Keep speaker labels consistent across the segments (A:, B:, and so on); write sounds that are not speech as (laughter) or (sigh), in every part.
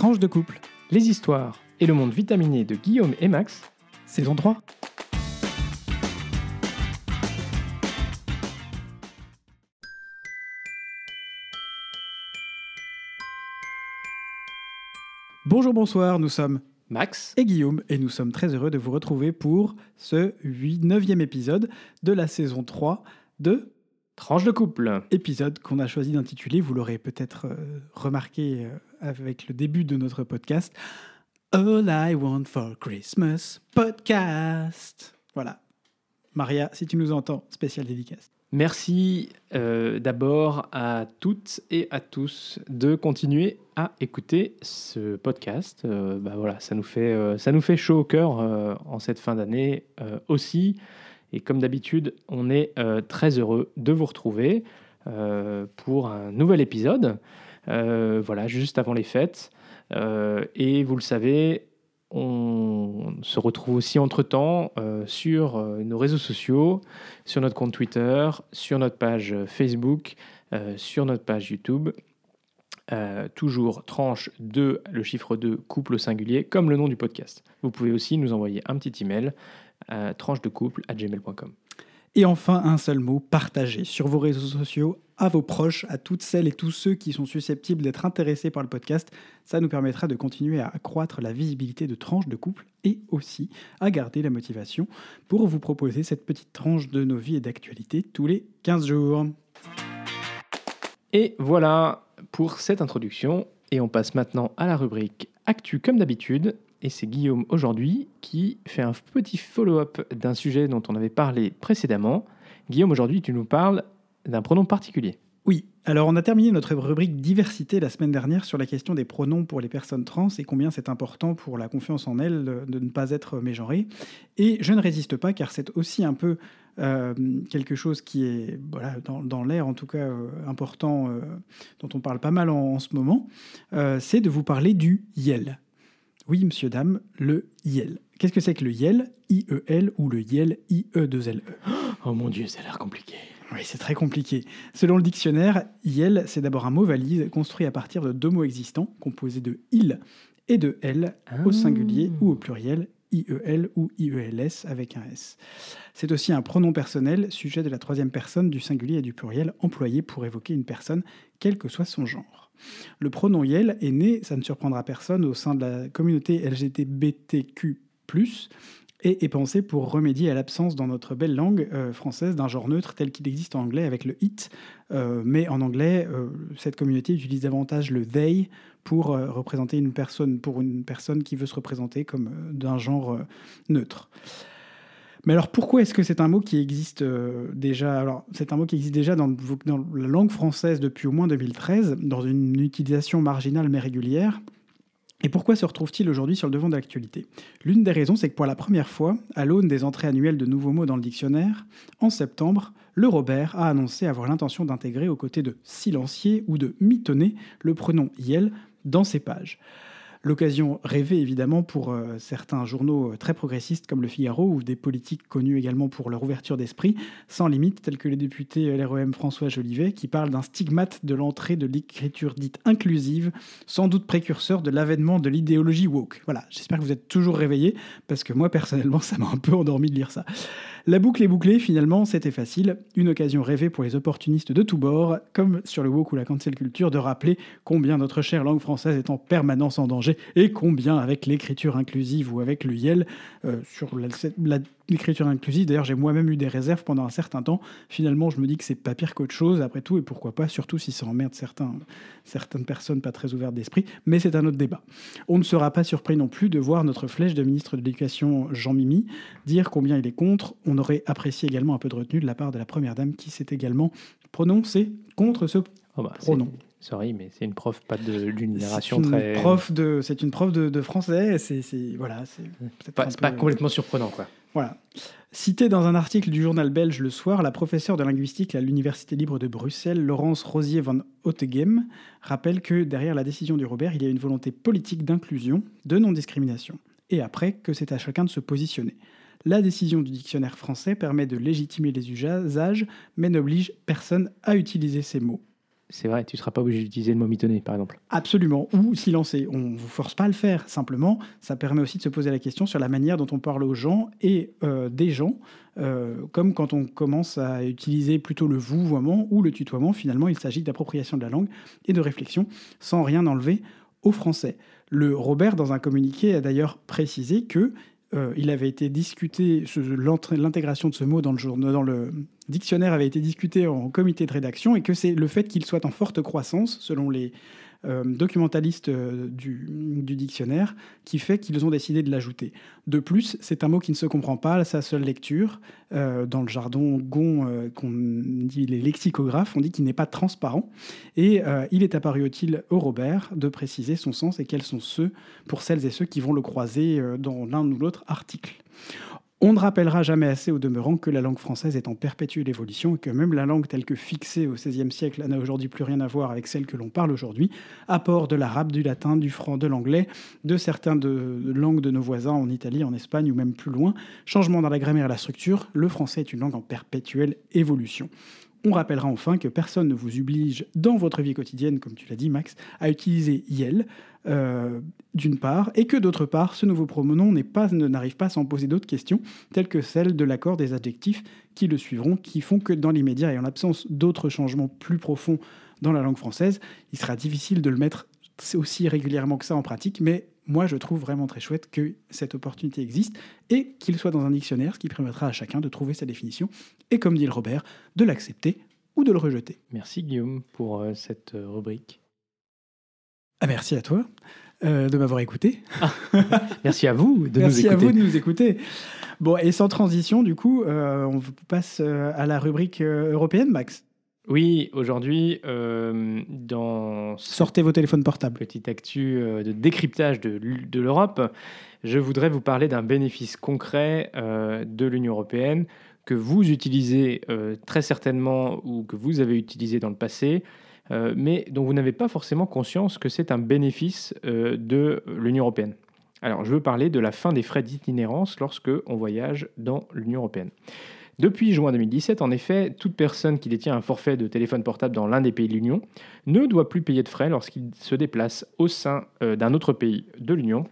A: Tranche de couple,
B: Les histoires et le monde vitaminé de Guillaume et Max.
A: saison 3. Bonjour, bonsoir, nous sommes
B: Max
A: et Guillaume et nous sommes très heureux de vous retrouver pour ce 9e épisode de la saison 3 de
B: Tranche de couple.
A: épisode qu'on a choisi d'intituler, vous l'aurez peut-être euh, remarqué euh, avec le début de notre podcast, All I Want for Christmas Podcast. Voilà. Maria, si tu nous entends, spécial dédicace.
B: Merci euh, d'abord à toutes et à tous de continuer à écouter ce podcast. Euh, bah voilà, ça nous fait, euh, ça nous fait chaud au cœur en cette fin d'année aussi. Et comme d'habitude, on est euh, très heureux de vous retrouver euh, pour un nouvel épisode. Euh, voilà, juste avant les fêtes. Et vous le savez, on se retrouve aussi entre-temps sur nos réseaux sociaux, sur notre compte Twitter, sur notre page Facebook, sur notre page YouTube. Toujours tranche 2, le chiffre 2, couple au singulier, comme le nom du podcast. Vous pouvez aussi nous envoyer un petit email à tranche de couple à gmail.com.
A: Et enfin, un seul mot, partagez sur vos réseaux sociaux, à vos proches, à toutes celles et tous ceux qui sont susceptibles d'être intéressés par le podcast. Ça nous permettra de continuer à accroître la visibilité de tranches de couple et aussi à garder la motivation pour vous proposer cette petite tranche de nos vies et d'actualité tous les 15 jours.
B: Et voilà pour cette introduction. Et on passe maintenant à la rubrique Actu comme d'habitude. Et c'est Guillaume aujourd'hui qui fait un petit follow-up d'un sujet dont on avait parlé précédemment. Guillaume, aujourd'hui, tu nous parles d'un pronom particulier.
A: Oui, alors on a terminé notre rubrique diversité la semaine dernière sur la question des pronoms pour les personnes trans et combien c'est important pour la confiance en elles de, ne pas être mégenrées. Et je ne résiste pas car c'est aussi un peu euh, quelque chose qui est dans, l'air en tout cas euh, important, euh, dont on parle pas mal en, ce moment, c'est de vous parler du YEL. Oui, monsieur, dame, le YEL. Qu'est-ce que c'est que le YEL I-E-L ou le YEL I-E-2-L-E (gasps)
B: Oh mon Dieu, ça a l'air compliqué.
A: oui, c'est très compliqué. Selon le dictionnaire, IEL, c'est d'abord un mot valise construit à partir de deux mots existants, composés de il et de elle, au
B: Ah.
A: singulier ou au pluriel, IEL ou IELS avec un S. C'est aussi un pronom personnel, sujet de la troisième personne du singulier et du pluriel, employé pour évoquer une personne, quel que soit son genre. Le pronom IEL est né, ça ne surprendra personne, au sein de la communauté LGBTQ+, et est pensé pour remédier à l'absence dans notre belle langue euh, française d'un genre neutre tel qu'il existe en anglais avec le it. Euh, mais en anglais, euh, cette communauté utilise davantage le they pour représenter une personne, pour une personne qui veut se représenter comme d'un genre neutre. Mais alors pourquoi est-ce que c'est un mot qui existe euh, déjà? Déjà dans, dans la langue française depuis au moins 2013, dans une utilisation marginale mais régulière. Et pourquoi se retrouve-t-il aujourd'hui sur le devant de l'actualité? L'une des raisons, c'est que pour la première fois, à l'aune des entrées annuelles de nouveaux mots dans le dictionnaire, en septembre, le Robert a annoncé avoir l'intention d'intégrer aux côtés de silencier ou de mitonner le pronom IEL dans ses pages. L'occasion rêvée évidemment pour euh, certains journaux euh, très progressistes comme Le Figaro ou des politiques connus également pour leur ouverture d'esprit, sans limite, tels que le député LREM François Jolivet, qui parle d'un stigmate de l'entrée de l'écriture dite inclusive, sans doute précurseur de l'avènement de l'idéologie woke. Voilà, j'espère que vous êtes toujours réveillés, parce que moi personnellement, (laughs) ça m'a un peu endormi de lire ça. La boucle est bouclée, finalement, c'était facile. Une occasion rêvée pour les opportunistes de tous bords, comme sur le woke ou la cancel culture, de rappeler combien notre chère langue française est en permanence en danger et combien avec l'écriture inclusive ou avec le YEL, euh, sur l'écriture inclusive, d'ailleurs j'ai moi-même eu des réserves pendant un certain temps, finalement je me dis que c'est pas pire qu'autre chose après tout, et pourquoi pas, surtout si ça emmerde certains, certaines personnes pas très ouvertes d'esprit, mais c'est un autre débat. On ne sera pas surpris non plus de voir notre flèche de ministre de l'Éducation Jean Mimi dire combien il est contre. On aurait apprécié également un peu de retenue de la part de la Première Dame qui s'est également prononcée contre ce
B: Oh bah,
A: pronom.
B: Sorry, mais c'est une prof pas de- d'une génération très.
A: prof de, c'est une prof de, de français. C'est, voilà, c'est
B: Pas- complètement surprenant, quoi.
A: Voilà. Citée dans un article du journal belge Le Soir, la professeure de linguistique à l'Université libre de Bruxelles, Laurence Rosier van Otegem, rappelle que derrière la décision du Robert, il y a une volonté politique d'inclusion, de non-discrimination. Et après, que c'est à chacun de se positionner. La décision du dictionnaire français permet de légitimer les usages, mais n'oblige personne à utiliser ces mots.
B: C'est vrai, tu ne seras pas obligé d'utiliser le mot mitonner, par exemple.
A: Absolument, ou silencer. On ne vous force pas à le faire. Simplement, ça permet aussi de se poser la question sur la manière dont on parle aux gens et euh, des gens, euh, comme quand on commence à utiliser plutôt le vouvoiement ou le tutoiement. Finalement, il s'agit d'appropriation de la langue et de réflexion sans rien enlever au français. Le Robert, dans un communiqué, a d'ailleurs précisé que euh, il avait été discuté, l'intégration de ce mot dans le, dans le dictionnaire avait été discuté en comité de rédaction et que c'est le fait qu'il soit en forte croissance, selon les euh, documentalistes euh, du, dictionnaire, qui fait qu'ils ont décidé de l'ajouter. De plus, c'est un mot qui ne se comprend pas à sa seule lecture. dans le jargon gon, qu'on dit les lexicographes, on dit qu'il n'est pas transparent. Et il est apparu utile au Robert de préciser son sens et quels sont ceux, pour celles et ceux qui vont le croiser dans l'un ou l'autre article. On ne rappellera jamais assez au demeurant que la langue française est en perpétuelle évolution et que même la langue telle que fixée au XVIe siècle n'a aujourd'hui plus rien à voir avec celle que l'on parle aujourd'hui. Apport de l'arabe, du latin, du franc, de l'anglais, de certaines langues de nos voisins en Italie, en Espagne ou même plus loin. Changement dans la grammaire et la structure, le français est une langue en perpétuelle évolution. On rappellera enfin que personne ne vous oblige dans votre vie quotidienne, comme tu l'as dit Max, à utiliser YEL, euh, d'une part, et que d'autre part, ce nouveau pronom n'arrive pas, sans poser d'autres questions, telles que celles de l'accord des adjectifs qui le suivront, qui font que dans l'immédiat et en l'absence d'autres changements plus profonds dans la langue française, il sera difficile de le mettre aussi régulièrement que ça en pratique, mais moi je trouve vraiment très chouette que cette opportunité existe et qu'il soit dans un dictionnaire, ce qui permettra à chacun de trouver sa définition et, comme dit le Robert, de l'accepter ou de le rejeter.
B: Merci Guillaume pour euh, cette euh, rubrique.
A: Ah, merci à toi euh, de m'avoir écouté.
B: Ah, (laughs) merci à vous de
A: merci
B: nous écouter. Merci
A: à vous de nous écouter. Bon, et sans transition, du coup, on passe à la rubrique européenne, Max.
B: Oui, aujourd'hui, dans...
A: Sortez vos téléphones portables.
B: Petite actu de décryptage de, de l'Europe, je voudrais vous parler d'un bénéfice concret de l'Union européenne que vous utilisez très certainement ou que vous avez utilisé dans le passé euh, mais dont vous n'avez pas forcément conscience que c'est un bénéfice euh, de l'Union européenne. Alors, je veux parler de la fin des frais d'itinérance lorsque on voyage dans l'Union européenne. Depuis juin 2017, en effet, toute personne qui détient un forfait de téléphone portable dans l'un des pays de l'Union ne doit plus payer de frais lorsqu'il se déplace au sein euh, d'un autre pays de l'Union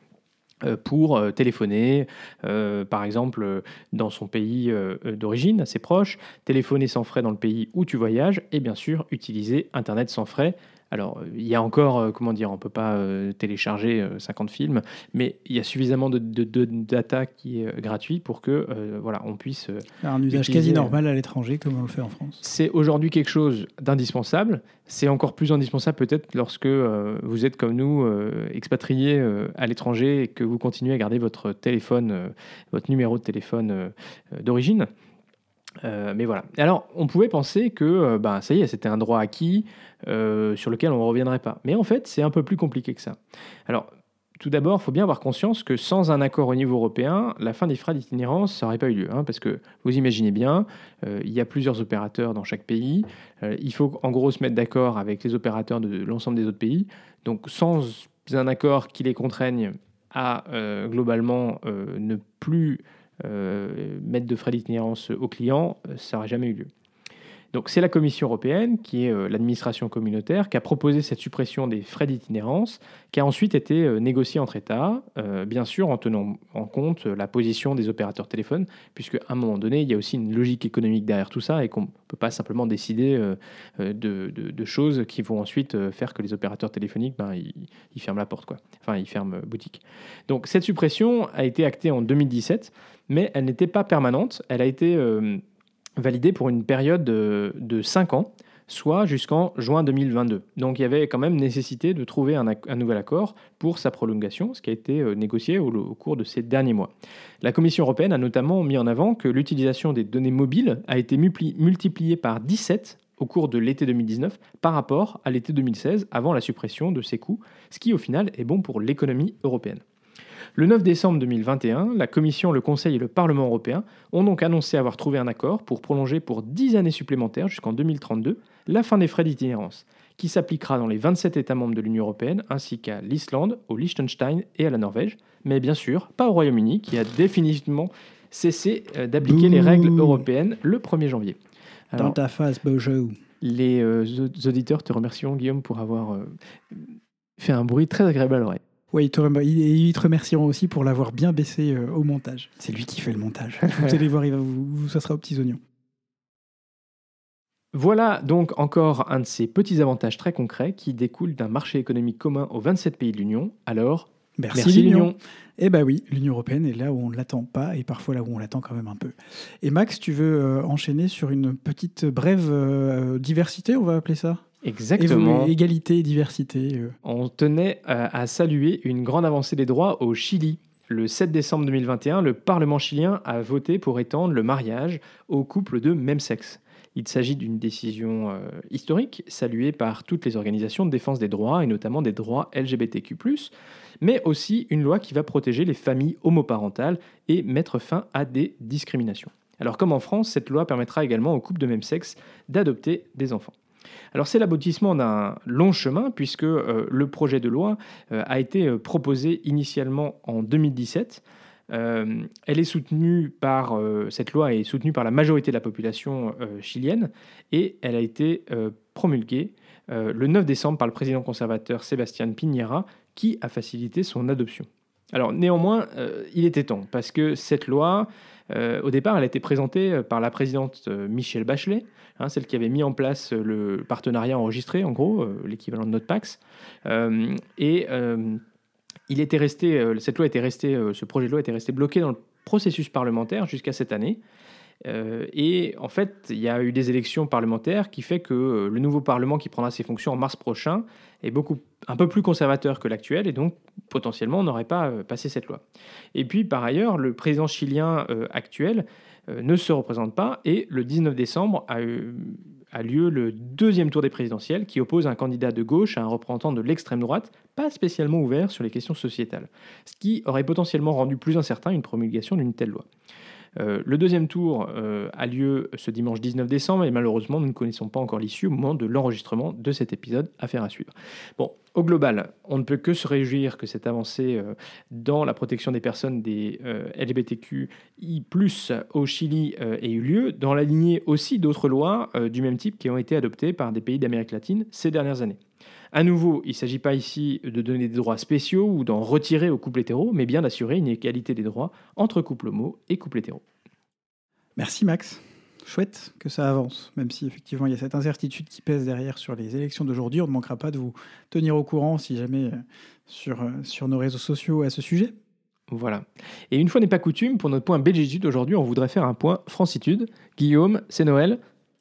B: euh, pour euh, téléphoner, par exemple dans son pays d'origine, assez proche, téléphoner sans frais dans le pays où tu voyages, et bien sûr utiliser Internet sans frais alors, il y a encore, euh, comment dire, on ne peut pas euh, télécharger 50 euh, films, mais il y a suffisamment de, data qui est gratuit pour que, voilà, on puisse.
A: un usage quasi normal à l'étranger, comme on le fait en France.
B: C'est aujourd'hui quelque chose d'indispensable. C'est encore plus indispensable peut-être lorsque vous êtes comme nous, expatrié à l'étranger et que vous continuez à garder votre téléphone, votre numéro de téléphone d'origine. Euh, mais voilà. Alors, on pouvait penser que euh, bah, ça y est, c'était un droit acquis euh, sur lequel on ne reviendrait pas. Mais en fait, c'est un peu plus compliqué que ça. Alors, tout d'abord, il faut bien avoir conscience que sans un accord au niveau européen, la fin des frais d'itinérance, n'aurait pas eu lieu. Hein, parce que vous imaginez bien, il y a plusieurs opérateurs dans chaque pays. il faut en gros se mettre d'accord avec les opérateurs de l'ensemble des autres pays. Donc, sans un accord qui les contraigne à globalement ne plus euh, mettre de frais d'itinérance aux clients, euh, ça n'aurait jamais eu lieu. Donc c'est la Commission européenne, qui est euh, l'administration communautaire, qui a proposé cette suppression des frais d'itinérance, qui a ensuite été négociée entre États, bien sûr en tenant en compte la position des opérateurs téléphones, puisque à un moment donné, il y a aussi une logique économique derrière tout ça, et qu'on ne peut pas simplement décider de, choses qui vont ensuite faire que les opérateurs téléphoniques, ben, ils, ferment la porte, quoi. Enfin, ils ferment boutique. Donc cette suppression a été actée en 2017 mais elle n'était pas permanente. Elle a été validée pour une période de, 5 ans, soit jusqu'en juin 2022. Donc il y avait quand même nécessité de trouver un, nouvel accord pour sa prolongation, ce qui a été euh, négocié au, cours de ces derniers mois. La Commission européenne a notamment mis en avant que l'utilisation des données mobiles a été multipliée par 17 au cours de l'été 2019 par rapport à l'été 2016 avant la suppression de ces coûts, ce qui au final est bon pour l'économie européenne. Le 9 décembre 2021, la Commission, le Conseil et le Parlement européen ont donc annoncé avoir trouvé un accord pour prolonger pour 10 années supplémentaires jusqu'en 2032 la fin des frais d'itinérance, qui s'appliquera dans les 27 États membres de l'Union européenne ainsi qu'à l'Islande, au Liechtenstein et à la Norvège, mais bien sûr pas au Royaume-Uni qui a définitivement cessé euh, d'appliquer les règles européennes le 1er janvier.
A: dans ta face.
B: Les euh, auditeurs te remercieront, Guillaume, pour avoir euh, fait un bruit très agréable à l'oreille.
A: Oui, ils te, rem- ils- ils te remercieront aussi pour l'avoir bien baissé euh, au montage. C'est lui qui fait le montage. (laughs) Vous allez voir, il va vous, vous- ça sera aux petits oignons.
B: Voilà donc encore un de ces petits avantages très concrets qui découlent d'un marché économique commun aux 27 pays de l'Union. Alors,
A: Merci,
B: merci,
A: l'Union. Eh ben oui, l'Union européenne est là où on ne l'attend pas et parfois là où on l'attend quand même un peu. Et Max, tu veux euh, enchaîner sur une petite brève euh, diversité, on va appeler ça?
B: Exactement.
A: Évo- Égalité et diversité. euh.
B: On tenait à saluer une grande avancée des droits au Chili. Le 7 décembre 2021, le Parlement chilien a voté pour étendre le mariage aux couples de même sexe. Il s'agit d'une décision euh, historique, saluée par toutes les organisations de défense des droits, et notamment des droits LGBTQ, mais aussi une loi qui va protéger les familles homoparentales et mettre fin à des discriminations. Alors comme en France, cette loi permettra également aux couples de même sexe d'adopter des enfants. Alors c'est l'aboutissement d'un long chemin puisque euh, le projet de loi euh, a été euh, proposé initialement en 2017. Euh, elle est soutenue par cette loi est soutenue par la majorité de la population chilienne et elle a été promulguée le 9 décembre par le président conservateur Sébastien Piñera qui a facilité son adoption. Alors néanmoins, il était temps parce que cette loi, euh, au départ, elle a été présentée euh, par la présidente euh, Michelle Bachelet, hein, celle qui avait mis en place le partenariat enregistré, en gros, l'équivalent de notre Pax. Et il était resté, cette loi était restée, ce projet de loi était resté bloqué dans le processus parlementaire jusqu'à cette année. Et en fait, il y a eu des élections parlementaires qui fait que le nouveau Parlement qui prendra ses fonctions en mars prochain est un peu plus conservateur que l'actuel et donc potentiellement n'aurait pas euh, passé cette loi. Et puis par ailleurs, le président chilien euh, actuel euh, ne se représente pas et le 19 décembre a, a lieu le deuxième tour des présidentielles qui oppose un candidat de gauche à un représentant de l'extrême droite, pas spécialement ouvert sur les questions sociétales, ce qui aurait potentiellement rendu plus incertain une promulgation d'une telle loi. Euh, le deuxième tour euh, a lieu ce dimanche 19 décembre et malheureusement nous ne connaissons pas encore l'issue au moment de l'enregistrement de cet épisode. Affaire à suivre. Bon, au global, on ne peut que se réjouir que cette avancée euh, dans la protection des personnes des LGBTQI+ au Chili ait eu lieu, dans la lignée aussi d'autres lois du même type qui ont été adoptées par des pays d'Amérique latine ces dernières années. À nouveau, il ne s'agit pas ici de donner des droits spéciaux ou d'en retirer aux couples hétéros, mais bien d'assurer une égalité des droits entre couples homo et couples hétéros.
A: Merci Max. Chouette que ça avance, même si effectivement il y a cette incertitude qui pèse derrière sur les élections d'aujourd'hui. On ne manquera pas de vous tenir au courant si jamais euh, sur, euh, sur nos réseaux sociaux à ce sujet.
B: Voilà. Et une fois n'est pas coutume, pour notre point Belgitude aujourd'hui, on voudrait faire un point Francitude. Guillaume, c'est Noël.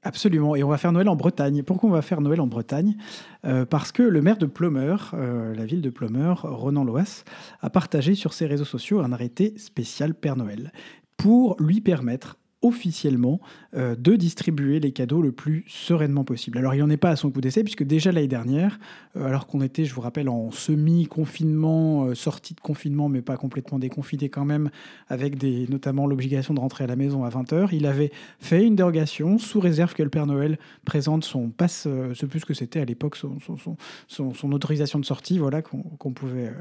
A: Absolument, et on va faire Noël en Bretagne. Pourquoi on va faire Noël en Bretagne? Euh, Parce que le maire de Plomeur, euh, la ville de Plomeur, Ronan Loas, a partagé sur ses réseaux sociaux un arrêté spécial Père Noël pour lui permettre officiellement euh, de distribuer les cadeaux le plus sereinement possible. Alors il n'en est pas à son coup d'essai, puisque déjà l'année dernière, euh, alors qu'on était, je vous rappelle, en semi-confinement, euh, sortie de confinement, mais pas complètement déconfiné quand même, avec des, notamment l'obligation de rentrer à la maison à 20h, il avait fait une dérogation sous réserve que le Père Noël présente son passe, sais plus ce que c'était à l'époque, son, autorisation de sortie, voilà, qu'on pouvait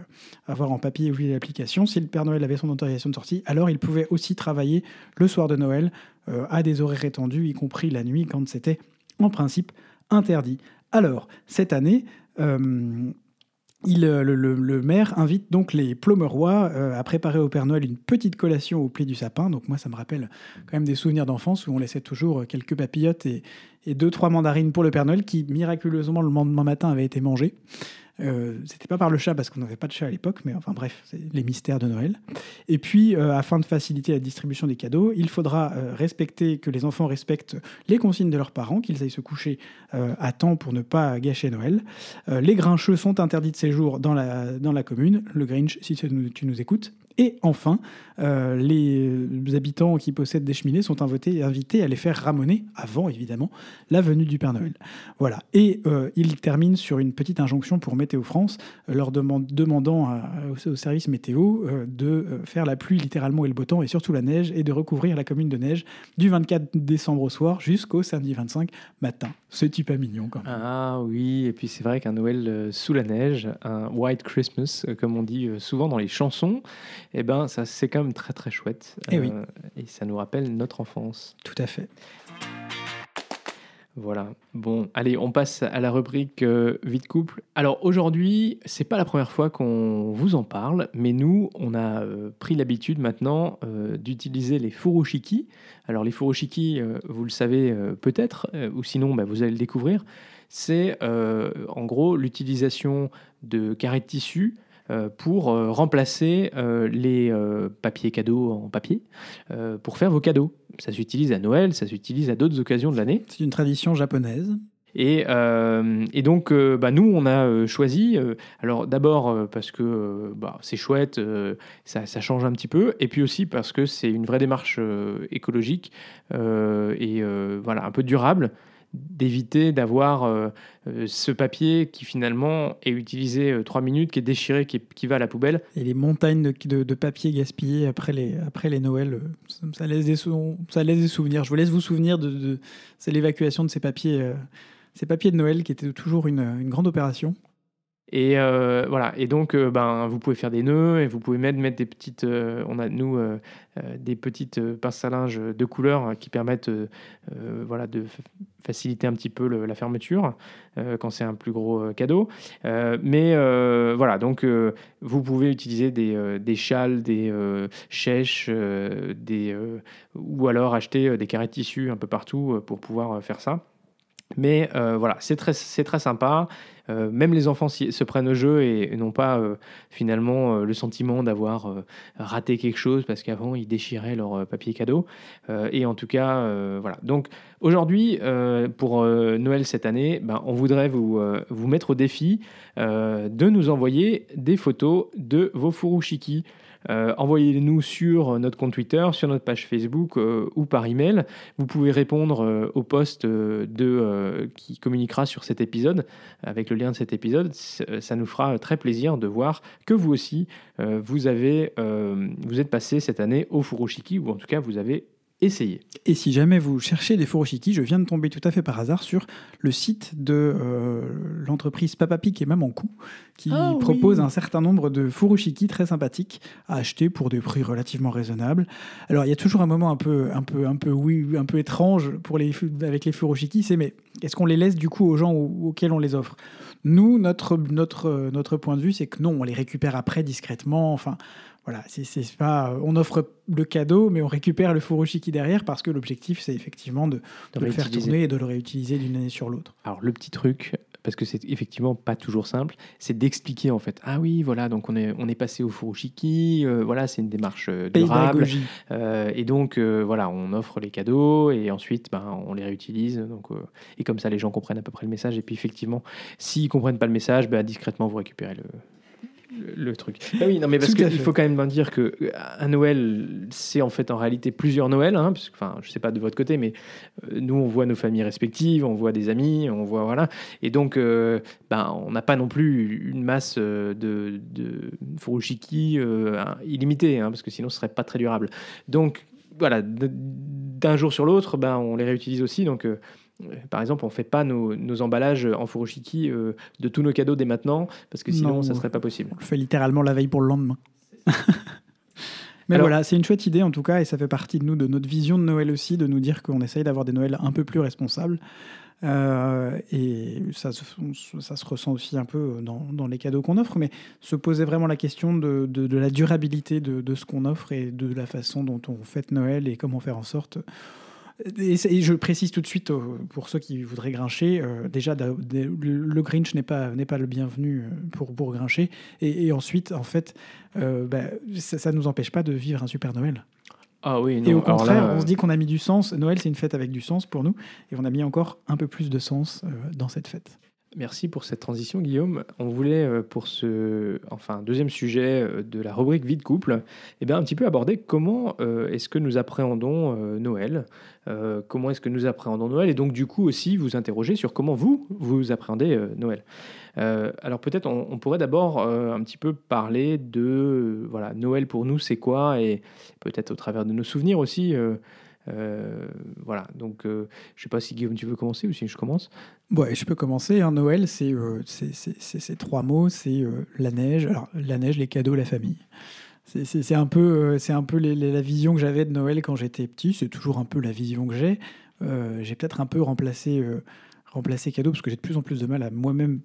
A: avoir en papier ou l'application. Si le Père Noël avait son autorisation de sortie, alors il pouvait aussi travailler le soir de Noël à des horaires étendus, y compris la nuit, quand c'était en principe interdit. Alors, cette année, euh, euh, le, maire invite donc les plomerois euh, à préparer au Père Noël une petite collation au pied du sapin. Donc moi, ça me rappelle quand même des souvenirs d'enfance où on laissait toujours quelques papillotes et, et deux, trois mandarines pour le Père Noël qui, miraculeusement, le lendemain matin avaient été mangées. Euh, C'était pas par le chat parce qu'on n'avait pas de chat à l'époque, mais enfin bref, les mystères de Noël. Et puis, euh, afin de faciliter la distribution des cadeaux, il faudra euh, respecter que les enfants respectent les consignes de leurs parents, qu'ils aillent se coucher euh, à temps pour ne pas gâcher Noël. Les grincheux sont interdits de séjour dans la, dans la commune. Le Grinch, si tu nous écoutes. Et enfin, euh, les euh, habitants qui possèdent des cheminées sont invités, à les faire ramoner, avant évidemment, la venue du Père Noël. Voilà. Et euh, il termine sur une petite injonction pour Météo France, leur demandant au, service météo de faire la pluie littéralement et le beau temps, et surtout la neige, et de recouvrir la commune de neige du 24 décembre au soir jusqu'au samedi 25 matin. C'est pas mignon quand même.
B: Ah oui, et puis c'est vrai qu'un Noël sous la neige, un White Christmas, comme on dit souvent dans les chansons, eh ben ça c'est quand même très très chouette.
A: Eh oui.
B: et ça nous rappelle notre enfance.
A: Tout à fait.
B: Voilà. Bon, allez, on passe à la rubrique euh, vie de couple. Alors aujourd'hui, c'est pas la première fois qu'on vous en parle, mais nous, on a euh, pris l'habitude maintenant euh, d'utiliser les furoshiki. Alors les furoshiki, euh, vous le savez euh, peut-être, euh, ou sinon, bah, vous allez le découvrir. C'est euh, en gros l'utilisation de carrés de tissu euh, pour euh, remplacer euh, les euh, papiers cadeaux en papier euh, pour faire vos cadeaux. Ça s'utilise à Noël, ça s'utilise à d'autres occasions de l'année.
A: C'est une tradition japonaise.
B: Et, euh, et donc, euh, bah, nous, on a euh, choisi, euh, alors d'abord euh, parce que euh, bah, c'est chouette, euh, ça, ça change un petit peu, et puis aussi parce que c'est une vraie démarche euh, écologique euh, et euh, voilà, un peu durable d'éviter d'avoir euh, euh, ce papier qui finalement est utilisé euh, trois minutes, qui est déchiré, qui, qui va à la poubelle.
A: Et les montagnes de, de- papier gaspillé après les, après les Noëls, ça, laisse des sou- ça laisse des souvenirs. Je vous laisse vous souvenir de, de- l'évacuation de ces papiers, ces papiers de Noël qui était toujours une, une grande opération.
B: Et euh, voilà. Et donc, euh, ben, vous pouvez faire des nœuds et vous pouvez mettre, mettre des petites. euh, on a nous euh, des petites pinces à linge de couleur euh, qui permettent, voilà, de faciliter un petit peu la fermeture quand c'est un plus gros cadeau. Mais voilà. Donc, vous pouvez utiliser des, des châles, des chèches, des ou alors acheter des carrés de tissu un peu partout pour pouvoir faire ça. Mais euh, voilà, c'est très, très sympa. Euh, même les enfants se prennent au jeu et, n'ont pas euh, finalement le sentiment d'avoir raté quelque chose parce qu'avant ils déchiraient leur papier cadeau. Et en tout cas, voilà. Donc aujourd'hui, pour Noël cette année, ben, on voudrait vous, vous mettre au défi de nous envoyer des photos de vos furushiki. Euh, Envoyez-les-nous sur notre compte Twitter, sur notre page Facebook euh, ou par email. Vous pouvez répondre euh, au post euh, de, euh, qui communiquera sur cet épisode avec le lien de cet épisode. Ça nous fera très plaisir de voir que vous aussi, euh, vous, avez, euh, vous êtes passé cette année au Furoshiki ou en tout cas vous avez essayé.
A: Et si jamais vous cherchez des furoshiki, je viens de tomber tout à fait par hasard sur le site de euh, l'entreprise Papa Pic et Maman Coup, qui
B: Ah oui.
A: propose un certain nombre de furoshiki très sympathiques à acheter pour des prix relativement raisonnables. Alors il y a toujours un moment un peu, un peu, un peu, oui, un peu étrange pour les, avec les furoshiki, c'est mais est-ce qu'on les laisse du coup aux gens au- auxquels on les offre? Nous, notre, notre, euh, notre point de vue, c'est que non, on les récupère après discrètement. Enfin, voilà, c'est c'est pas, on offre le cadeau, mais on récupère le furoshiki derrière parce que l'objectif, c'est effectivement de, de le faire tourner et de le réutiliser d'une année sur l'autre.
B: Alors le petit truc, parce que c'est effectivement pas toujours simple, c'est d'expliquer en fait. Ah oui, voilà, donc on est, on est passé au Furoshiki, euh, voilà, c'est une démarche euh, durable. Euh, et donc, euh, voilà, on offre les cadeaux et ensuite, ben, on les réutilise. Donc, et comme ça, les gens comprennent à peu près le message. Et puis, effectivement, s'ils comprennent pas le message, ben, discrètement, vous récupérez le, le, truc. Ah oui, non, mais parce qu'il faut quand même bien dire que euh, un Noël, c'est en fait en réalité plusieurs Noëls. Hein, parce que, enfin, je sais pas de votre côté, mais euh, nous, on voit nos familles respectives, on voit des amis, on voit voilà. Et donc, euh, ben, on n'a pas non plus une masse de, de furoshiki euh, illimitée, hein, parce que sinon, ce serait pas très durable. Donc, voilà, d'un jour sur l'autre, ben, on les réutilise aussi. Donc, euh, par exemple, on fait pas nos, nos emballages en furoshiki euh, de tous nos cadeaux dès maintenant, parce que sinon,
A: Non.
B: ça serait pas possible.
A: On le fait littéralement la veille pour le lendemain. (laughs) Mais
B: Alors-
A: voilà, c'est une chouette idée en tout cas, et ça fait partie de nous, de notre vision de Noël aussi, de nous dire qu'on essaye d'avoir des Noëls un peu plus responsables. Euh, et ça, se- ça se ressent aussi un peu dans, dans les cadeaux qu'on offre, mais se poser vraiment la question de, de- de la durabilité de, de ce qu'on offre et de la façon dont on fête Noël et comment faire en sorte. Et, je précise tout de suite euh, pour ceux qui voudraient grincher, euh, déjà le Grinch n'est pas, n'est pas le bienvenu euh, pour, pour grincher. Et, et ensuite, en fait, euh, bah, ça ne nous empêche pas de vivre un super Noël.
B: Ah oui, non,
A: et au contraire,
B: là,
A: on se dit qu'on a mis du sens. Noël, c'est une fête avec du sens pour nous. Et on a mis encore un peu plus de sens dans cette fête.
B: Merci pour cette transition, Guillaume. On voulait, euh, pour ce enfin, deuxième sujet euh, de la rubrique vie de couple, eh bien, un petit peu aborder comment euh, est-ce que nous appréhendons Noël, comment est-ce que nous appréhendons Noël, et donc du coup aussi vous interroger sur comment vous, vous appréhendez Noël. Alors peut-être on, on pourrait d'abord un petit peu parler de voilà Noël pour nous c'est quoi? Et peut-être au travers de nos souvenirs aussi. Euh, voilà donc euh, je sais pas si Guillaume tu veux commencer ou si je commence?
A: Ouais, je peux commencer. hein. Noël, c'est euh, trois mots. C'est la neige. Alors, la neige, les cadeaux, la famille. C'est- un peu, c'est un peu la vision que j'avais de Noël quand j'étais petit. C'est toujours un peu la vision que j'ai. j'ai peut-être un peu remplacé, remplacé cadeau parce que j'ai de plus en plus de mal à moi-même.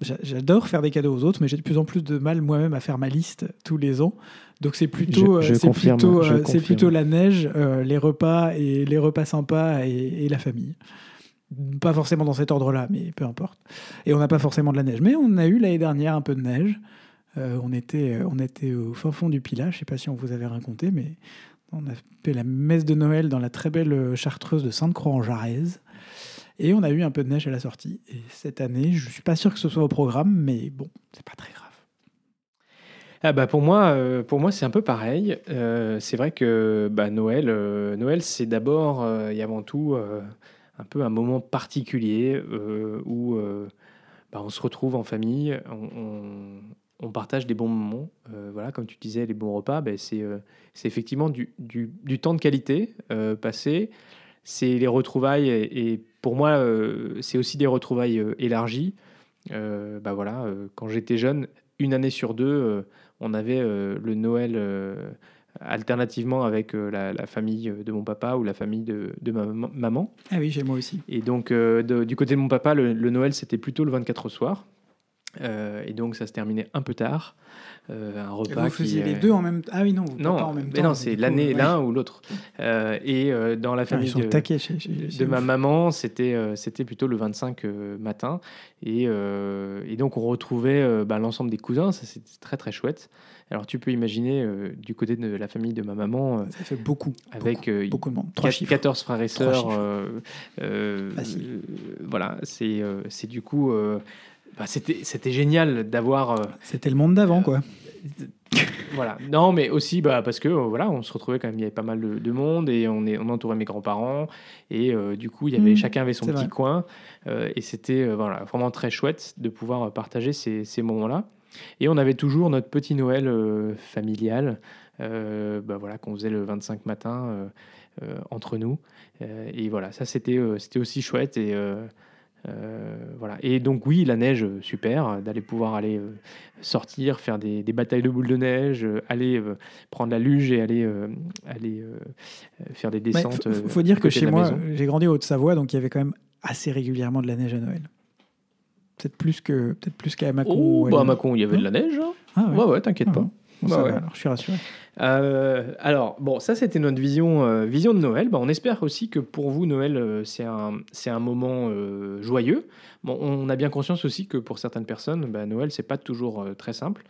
A: J'a- J'adore faire des cadeaux aux autres, mais j'ai de plus en plus de mal moi-même à faire ma liste tous les ans. Donc c'est plutôt, euh, c'est plutôt, euh, c'est plutôt la neige, euh, les repas et les repas sympas et, et la famille. Pas forcément dans cet ordre-là, mais peu importe. Et on n'a pas forcément de la neige, mais on a eu l'année dernière un peu de neige. Euh, on était, on était au fin fond du Pilat. Je sais pas si on vous avait raconté, mais on a fait la messe de Noël dans la très belle chartreuse de Sainte-Croix-en-Jarez. Et on a eu un peu de neige à la sortie. Et cette année, je suis pas sûr que ce soit au programme, mais bon, c'est pas très grave.
B: Ah bah pour moi, euh, pour moi c'est un peu pareil. Euh, c'est vrai que bah, Noël, euh, Noël c'est d'abord et avant tout un peu un moment particulier où bah, on se retrouve en famille, on, partage des bons moments. Voilà, comme tu disais, les bons repas, bah, c'est effectivement du, du- temps de qualité passé. C'est les retrouvailles et, et pour moi euh, c'est aussi des retrouvailles euh, élargies. Euh, bah voilà, quand j'étais jeune, une année sur deux, on avait le Noël alternativement avec la, la famille de mon papa ou la famille de, de ma maman-.
A: Ah oui, chez moi aussi.
B: Et donc, de- du côté de mon papa, le, le Noël, c'était plutôt le 24 au soir. Euh, et donc, ça se terminait un peu tard. Euh, un repas
A: vous
B: qui,
A: faisiez les
B: euh,
A: deux en même temps? Ah oui, non, vous
B: non,
A: pas en même
B: mais
A: temps.
B: non, c'est l'année
A: ouais.
B: l'un ou l'autre. Euh, et dans la
A: Ah,
B: famille de,
A: taqués chez, chez- chez
B: de
A: vous.
B: ma maman, c'était c'était plutôt le 25 euh, matin. Et, et donc, on retrouvait bah, l'ensemble des cousins. Ça, c'était très, très chouette. Alors, tu peux imaginer, du côté de la famille de ma maman,
A: Ça fait beaucoup.
B: avec
A: beaucoup, beaucoup. Trois
B: Quat-
A: chiffres.
B: 14 frères et sœurs. voilà, c'est c'est du coup. Euh, bah, C'était génial d'avoir. euh,
A: C'était le monde d'avant, quoi.
B: voilà. Non, mais aussi bah, parce que euh, voilà, on se retrouvait quand même, il y avait pas mal de, de monde et on, est, on entourait mes grands-parents. Et euh, du coup, il y avait,
A: Mmh,
B: chacun avait son petit
A: vrai.
B: coin. euh, et c'était euh, voilà, vraiment très chouette de pouvoir euh, partager ces, ces moments-là. Et on avait toujours notre petit Noël euh, familial, euh, bah, voilà, qu'on faisait le 25 matin euh, euh, entre nous. Euh, et voilà, ça c'était euh, c'était aussi chouette. Et, euh, voilà. et donc oui, la neige, euh, super, euh, d'aller pouvoir aller sortir, faire des, des batailles de boules de neige, aller prendre la luge et aller, aller faire des descentes.
A: faut,
B: euh,
A: faut dire que chez moi, j'ai grandi en Haute-Savoie, donc il y avait quand même assez régulièrement de la neige à Noël. Peut-être plus que peut-être plus qu'à Mâcon.
B: Oh, bah à. Mâcon, il y avait de la neige. hein.
A: Ah ouais.
B: Ouais, ouais, t'inquiète
A: Ah
B: pas.
A: bon.
B: Ouais,
A: alors je suis rassuré.
B: Euh, alors, bon, ça c'était notre vision, euh, vision de Noël. Bah, on espère aussi que pour vous, Noël, euh, c'est un, moment joyeux. On a bien conscience aussi que pour certaines personnes, bah, Noël, c'est pas toujours très simple.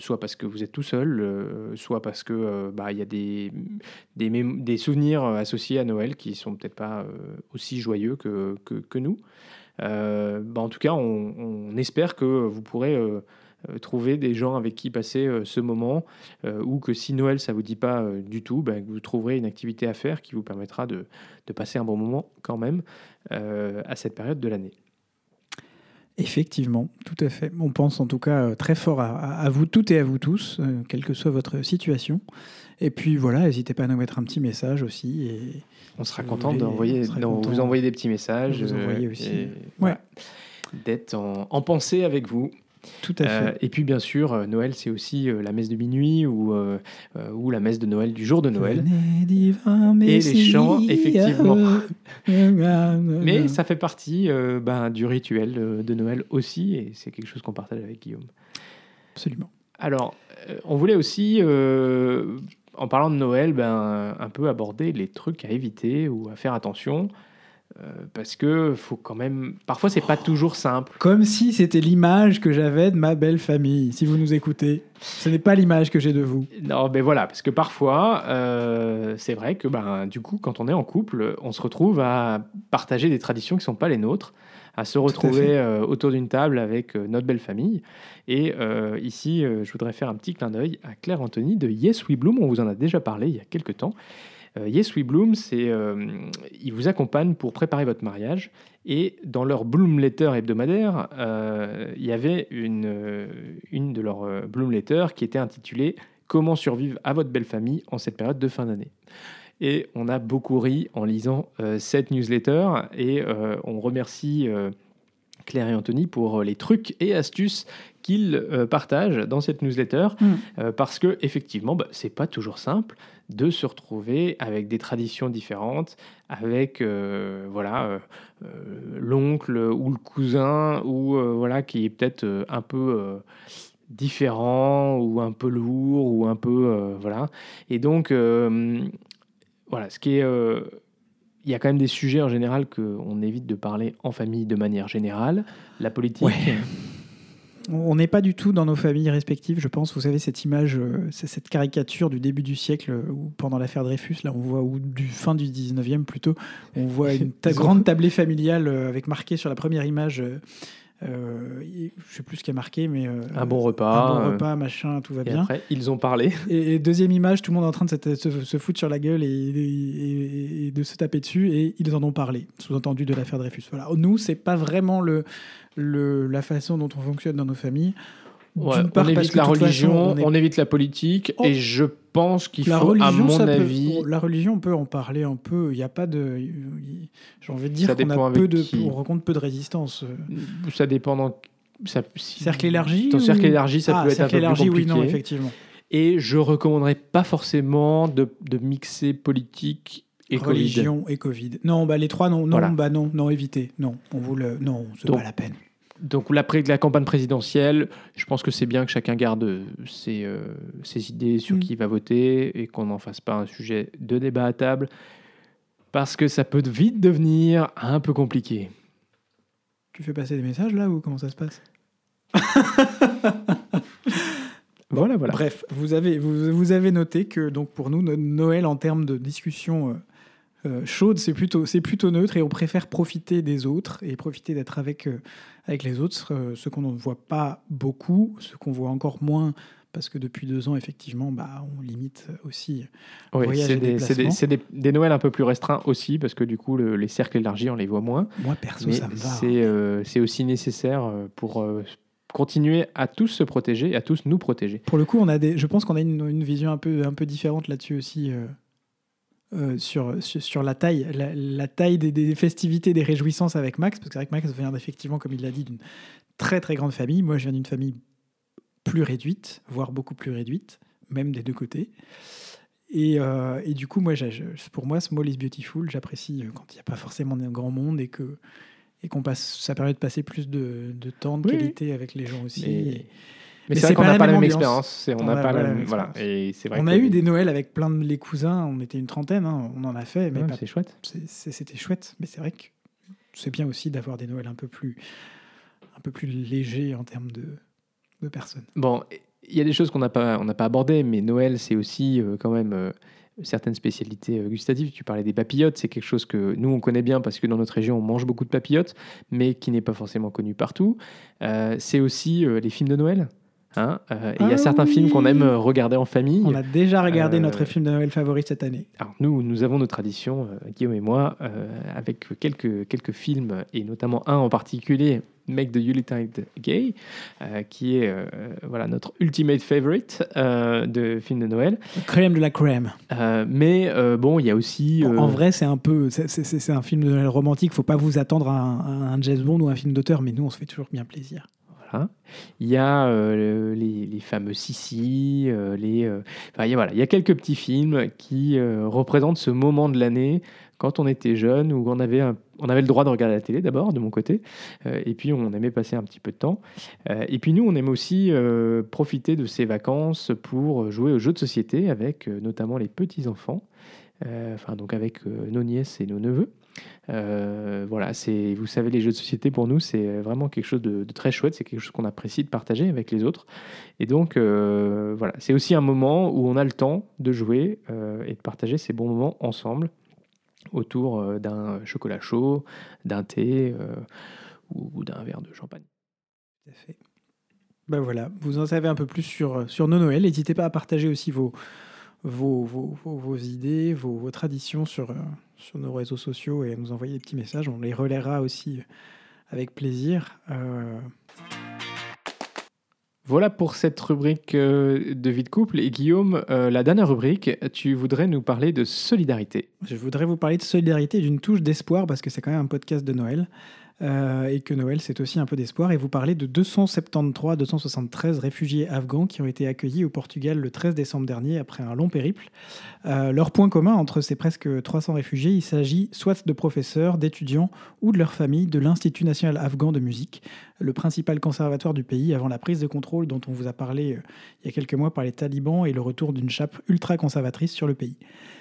B: Soit parce que vous êtes tout seul, soit parce euh, bah, y a des, souvenirs associés à Noël qui sont peut-être pas aussi joyeux que, nous. Bah, en tout cas, on, espère que vous pourrez trouver des gens avec qui passer euh, ce moment euh, ou que si Noël ça vous dit pas euh, du tout, ben, vous trouverez une activité à faire qui vous permettra de, de passer un bon moment quand même euh, à cette période de l'année.
A: Effectivement, tout à fait. On pense en tout cas euh, très fort à, vous toutes et à vous tous, euh, quelle que soit votre situation. Et puis voilà, n'hésitez pas à nous mettre un petit message aussi. Et
B: On sera
A: Si
B: content d'envoyer, vous envoyer des petits messages,
A: vous
B: euh,
A: envoyer aussi.
B: voilà, d'être en, en pensée avec vous.
A: Tout à
B: Euh,
A: fait.
B: et puis bien sûr, euh, Noël c'est aussi euh, la messe de minuit ou, euh, euh, ou la messe de Noël du jour de Noël.
A: Divin
B: Et les chants, effectivement. (laughs)
A: Mais
B: ça fait partie euh, ben, du rituel euh, de Noël aussi, et c'est quelque chose qu'on partage avec Guillaume.
A: Absolument.
B: Alors, euh, on voulait aussi, euh, en parlant de Noël, ben, un peu aborder les trucs à éviter ou à faire attention. Euh, parce que faut quand même. Parfois, c'est pas toujours simple.
A: Comme si c'était l'image que j'avais de ma belle famille. Si vous nous écoutez, ce n'est pas l'image que j'ai de vous.
B: Non, mais voilà, parce que parfois, euh, c'est vrai que ben, du coup, quand on est en couple, on se retrouve à partager des traditions qui ne sont pas les nôtres, à se retrouver euh, autour d'une table avec euh, notre belle famille. Et ici, je voudrais faire un petit clin d'œil à Claire Anthony de Yes We Bloom. On vous en a déjà parlé il y a quelques temps. Euh, yes We Bloom, c'est, euh, ils vous accompagnent pour préparer votre mariage. Et dans leur Bloom Letter hebdomadaire, euh, il y avait une, une de leurs Bloom Letter qui était intitulée Comment survivre à votre belle famille en cette période de fin d'année. Et on a beaucoup ri en lisant euh, cette newsletter et euh, on remercie euh, Claire et Anthony pour les trucs et astuces qu'il euh, partage dans cette newsletter,
A: Mm.
B: parce que effectivement, bah, c'est pas toujours simple de se retrouver avec des traditions différentes, avec euh, voilà euh, euh, l'oncle ou le cousin ou voilà qui est peut-être un peu différent ou un peu lourd ou un peu voilà. Et donc voilà, ce qui il y a quand même des sujets en général qu'on évite de parler en famille de manière générale. La politique.
A: On n'est pas du tout dans nos familles respectives, je pense. Vous savez, cette image, euh, c'est cette caricature du début du siècle, euh, où pendant l'affaire Dreyfus, là, on voit, ou du fin du 19e plutôt, on voit une ta- (laughs) grande tablée familiale euh, avec marqué sur la première image, euh, je sais plus ce qu'il y a marqué, mais. euh,
B: un bon repas.
A: Un bon
B: euh,
A: repas, machin, tout va
B: et
A: bien.
B: après, ils ont parlé. (laughs)
A: Et, et deuxième image, tout le monde est en train de se, se- se foutre sur la gueule et, et- et de se taper dessus, et ils en ont parlé, sous-entendu de l'affaire Dreyfus. Voilà. Nous, c'est pas vraiment le, le, la façon dont on fonctionne dans nos familles.
B: Ouais,
A: D'une part,
B: on évite la religion,
A: façon, on
B: évite la politique,
A: Oh.
B: et je pense qu'il faut, à
A: religion,
B: mon
A: ça peut-
B: avis,
A: la religion, on peut en parler un peu. Il n'y a pas de. J'ai envie de dire qu'on
B: dépend
A: a peu de,
B: qui.
A: on rencontre peu de résistance.
B: ça dépend dans. Ça, si-
A: Cercle élargi.
B: Ton
A: ou-
B: cercle élargi, ça
A: Ah,
B: peut être un peu plus
A: élargi, oui, non,
B: compliqué.
A: effectivement.
B: Et je recommanderais pas forcément de, de mixer politique et Covid.
A: religion et Covid. Non, bah les trois, non, non,
B: Voilà.
A: bah non, non, évitez. Non, on vous le, non, c'est pas la peine.
B: Donc la, la campagne présidentielle, je pense que c'est bien que chacun garde euh, ses, euh, ses idées sur
A: Mm.
B: qui il va voter et qu'on n'en fasse pas un sujet de débat à table, parce que ça peut vite devenir un peu compliqué.
A: Tu fais passer des messages là ou comment ça se passe? (laughs)
B: Voilà, voilà.
A: Bref, vous avez, vous, vous avez noté que donc pour nous, no- Noël en termes de discussion euh, euh, chaude, c'est plutôt, c'est plutôt neutre et on préfère profiter des autres et profiter d'être avec, euh, avec les autres, euh, ceux qu'on ne voit pas beaucoup, ceux qu'on voit encore moins parce que depuis deux ans, effectivement, bah, on limite aussi.
B: Oui, c'est des, c'est des- Noëls un peu plus restreints aussi, parce que du coup, le- les cercles élargis, on les voit moins.
A: Moi, perso,
B: Mais
A: ça me va.
B: c'est euh, c'est aussi nécessaire euh, pour euh, continuer à tous se protéger, à tous nous protéger.
A: Pour le coup, on a des, je pense qu'on a une, une vision un peu, un peu différente là-dessus aussi. Euh, sur, sur, sur la taille, la, la taille des, des festivités, des réjouissances avec Max, parce que c'est vrai que Max vient effectivement, comme il l'a dit, d'une très très grande famille. Moi, je viens d'une famille plus réduite, voire beaucoup plus réduite, même des deux côtés. Et, euh, et du coup, moi, pour moi, Small is Beautiful, j'apprécie euh, quand il n'y a pas forcément un grand monde et que et qu'on passe, ça permet de passer plus de, de temps, de
B: oui.
A: qualité avec les gens aussi.
B: Mais,
A: Et-
B: mais
A: Mais
B: c'est vrai qu'on n'a pas la
A: même
B: expérience. On n'a
A: a
B: pas la même. Voilà. Et c'est vrai
A: On a eu des Noëls avec plein de les cousins, on était une trentaine, hein, on en a fait, mais
B: Ouais,
A: pas-
B: c'est chouette.
A: c'était chouette. Mais c'est vrai que c'est bien aussi d'avoir des Noëls un peu plus, un peu plus légers en termes de, de personnes.
B: Bon, il y a des choses qu'on n'a pas, on n'a pas abordées, mais Noël, c'est aussi euh, quand même euh, certaines spécialités euh, gustatives. Tu parlais des papillotes, c'est quelque chose que nous, on connaît bien parce que dans notre région, on mange beaucoup de papillotes, mais qui n'est pas forcément connu partout. Euh, c'est aussi euh, les films de Noël. Hein. Euh, et il y a
A: Ah
B: certains
A: oui.
B: films qu'on aime euh, regarder en famille.
A: On a déjà regardé
B: Euh,
A: notre film de Noël favori cette année.
B: Alors nous, nous avons nos traditions, euh, Guillaume et moi, avec quelques, quelques films, et notamment un en particulier, Make the Yuletide Gay, qui est voilà, notre ultimate favorite de film de Noël.
A: Crème de la crème.
B: Mais bon, il y a aussi...
A: En vrai, c'est un peu, c'est- un film de Noël romantique. Faut pas vous attendre à un, à un James Bond ou un film d'auteur, mais nous, on se fait toujours bien plaisir.
B: Il y a euh, les, fameux Sissi, euh, les, euh, enfin, il y a, voilà, il y a quelques petits films qui représentent ce moment de l'année quand on était jeune, où on avait, on avait le droit de regarder la télé d'abord, de mon côté, et puis on aimait passer un petit peu de temps. Et puis nous, on aime aussi profiter de ces vacances pour jouer aux jeux de société avec notamment les petits-enfants, enfin donc avec nos nièces et nos neveux. Euh, voilà, c'est, vous savez, les jeux de société pour nous, c'est vraiment quelque chose de, très chouette. C'est quelque chose qu'on apprécie de partager avec les autres. Et donc, euh, voilà, c'est aussi un moment où on a le temps de jouer euh, et de partager ces bons moments ensemble autour d'un chocolat chaud, d'un thé ou, d'un verre de champagne.
A: Tout à fait. Ben voilà, vous en savez un peu plus sur, nos Noëls. N'hésitez pas à partager aussi vos, idées, vos, vos traditions sur, sur nos réseaux sociaux et à nous envoyer des petits messages. On les relaiera aussi avec plaisir. Euh,
B: Voilà pour cette rubrique euh, de vie de couple. Et Guillaume, euh, la dernière rubrique, tu voudrais nous parler de solidarité.
A: je voudrais vous parler de solidarité et d'une touche d'espoir parce que c'est quand même un podcast de Noël. Euh, et que Noël, c'est aussi un peu d'espoir. Et vous parlez de 273-273 réfugiés afghans qui ont été accueillis au Portugal le 13 décembre dernier après un long périple. Euh, leur point commun entre ces presque 300 réfugiés, il s'agit soit de professeurs, d'étudiants ou de leurs familles de l'Institut national afghan de musique, le principal conservatoire du pays avant la prise de contrôle dont on vous a parlé euh, il y a quelques mois par les talibans et le retour d'une chape ultra-conservatrice sur le pays.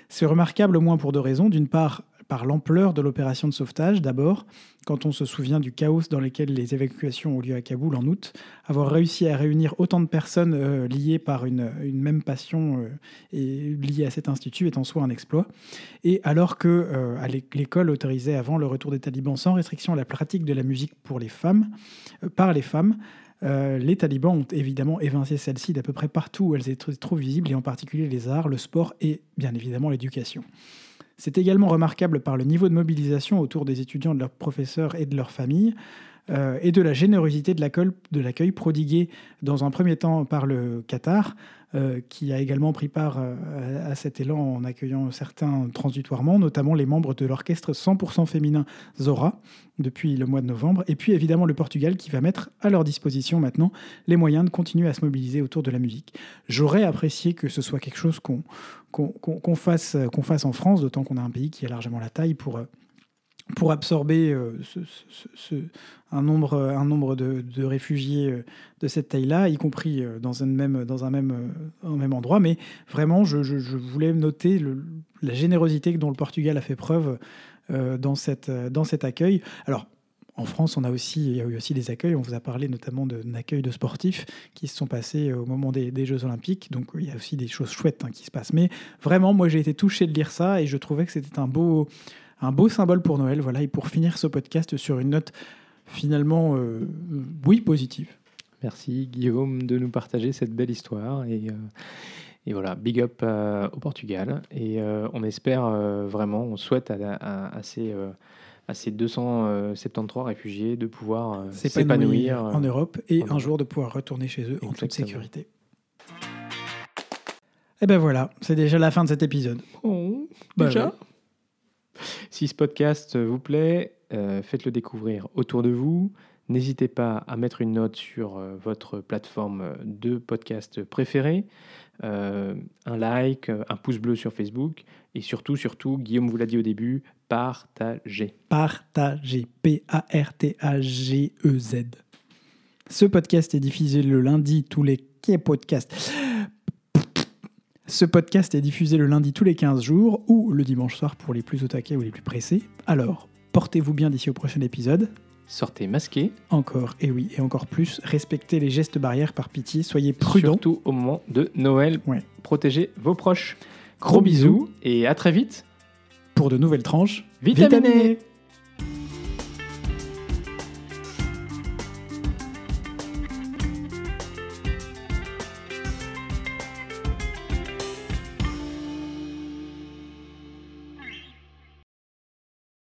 A: C'est remarquable au moins pour deux raisons. D'une part, par l'ampleur de l'opération de sauvetage. D'abord, quand on se souvient du chaos dans lequel les évacuations ont lieu à Kaboul en août, avoir réussi à réunir autant de personnes euh, liées par une, même passion euh, et liées à cet institut est en soi un exploit. Et alors que euh, l'école autorisait avant le retour des talibans sans restriction la pratique de la musique pour les femmes, par les femmes, les talibans ont évidemment évincé celle-ci d'à peu près partout où elles étaient trop visibles, et en particulier les arts, le sport et bien évidemment l'éducation. C'est également remarquable par le niveau de mobilisation autour des étudiants, de leurs professeurs et de leurs familles, euh, et de la générosité de l'accueil prodigué dans un premier temps par le Qatar, qui a également pris part euh, à cet élan en accueillant certains transitoirement, notamment les membres de l'orchestre 100% féminin Zora depuis le mois de novembre, et puis évidemment le Portugal qui va mettre à leur disposition maintenant les moyens de continuer à se mobiliser autour de la musique. J'aurais apprécié que ce soit quelque chose qu'on fasse, fasse en France, d'autant qu'on a un pays qui a largement la taille pour pour absorber euh, un nombre, un nombre de, réfugiés euh, de cette taille-là, y compris euh, dans un même, dans un même, un même endroit. Mais vraiment, je, voulais noter la générosité dont le Portugal a fait preuve dans, cette, dans cet accueil. Alors, en France, on a aussi, il y a eu aussi des accueils. On vous a parlé notamment d'un accueil de sportifs qui se sont passés au moment des, Jeux Olympiques. Donc, il y a aussi des choses chouettes hein, qui se passent. Mais vraiment, moi, j'ai été touché de lire ça et je trouvais que c'était un beau, un beau symbole pour Noël. Voilà, et pour finir ce podcast sur une note finalement, euh, oui, positive.
B: Merci Guillaume de nous partager cette belle histoire. Et, euh, et voilà, big up euh, au Portugal. Et on espère vraiment, on souhaite à, ces, à ces 273 réfugiés de pouvoir s'épanouir
A: en Europe et un jour de pouvoir retourner chez eux en toute sécurité. Et ben voilà, c'est déjà la fin de cet épisode.
B: Oh, déjà si ce podcast vous plaît, euh, faites-le découvrir autour de vous. N'hésitez pas à mettre une note sur euh, votre plateforme de podcast préférée, euh, un like, un pouce bleu sur Facebook et surtout, surtout, Guillaume vous l'a dit au début, partagez.
A: Partagez. P-A-R-T-A-G-E-Z. Ce podcast est diffusé le lundi tous les podcasts. Ce podcast est diffusé le lundi tous les 15 jours ou le dimanche soir pour les plus au taquet ou les plus pressés. Alors, portez-vous bien d'ici au prochain épisode.
B: Sortez masqué.
A: Encore, et oui, et encore plus, respectez les gestes barrières par pitié, soyez prudents.
B: Surtout au moment de Noël. Protégez vos proches. Gros, bisous, et à très vite
A: pour de nouvelles tranches
B: vitaminées.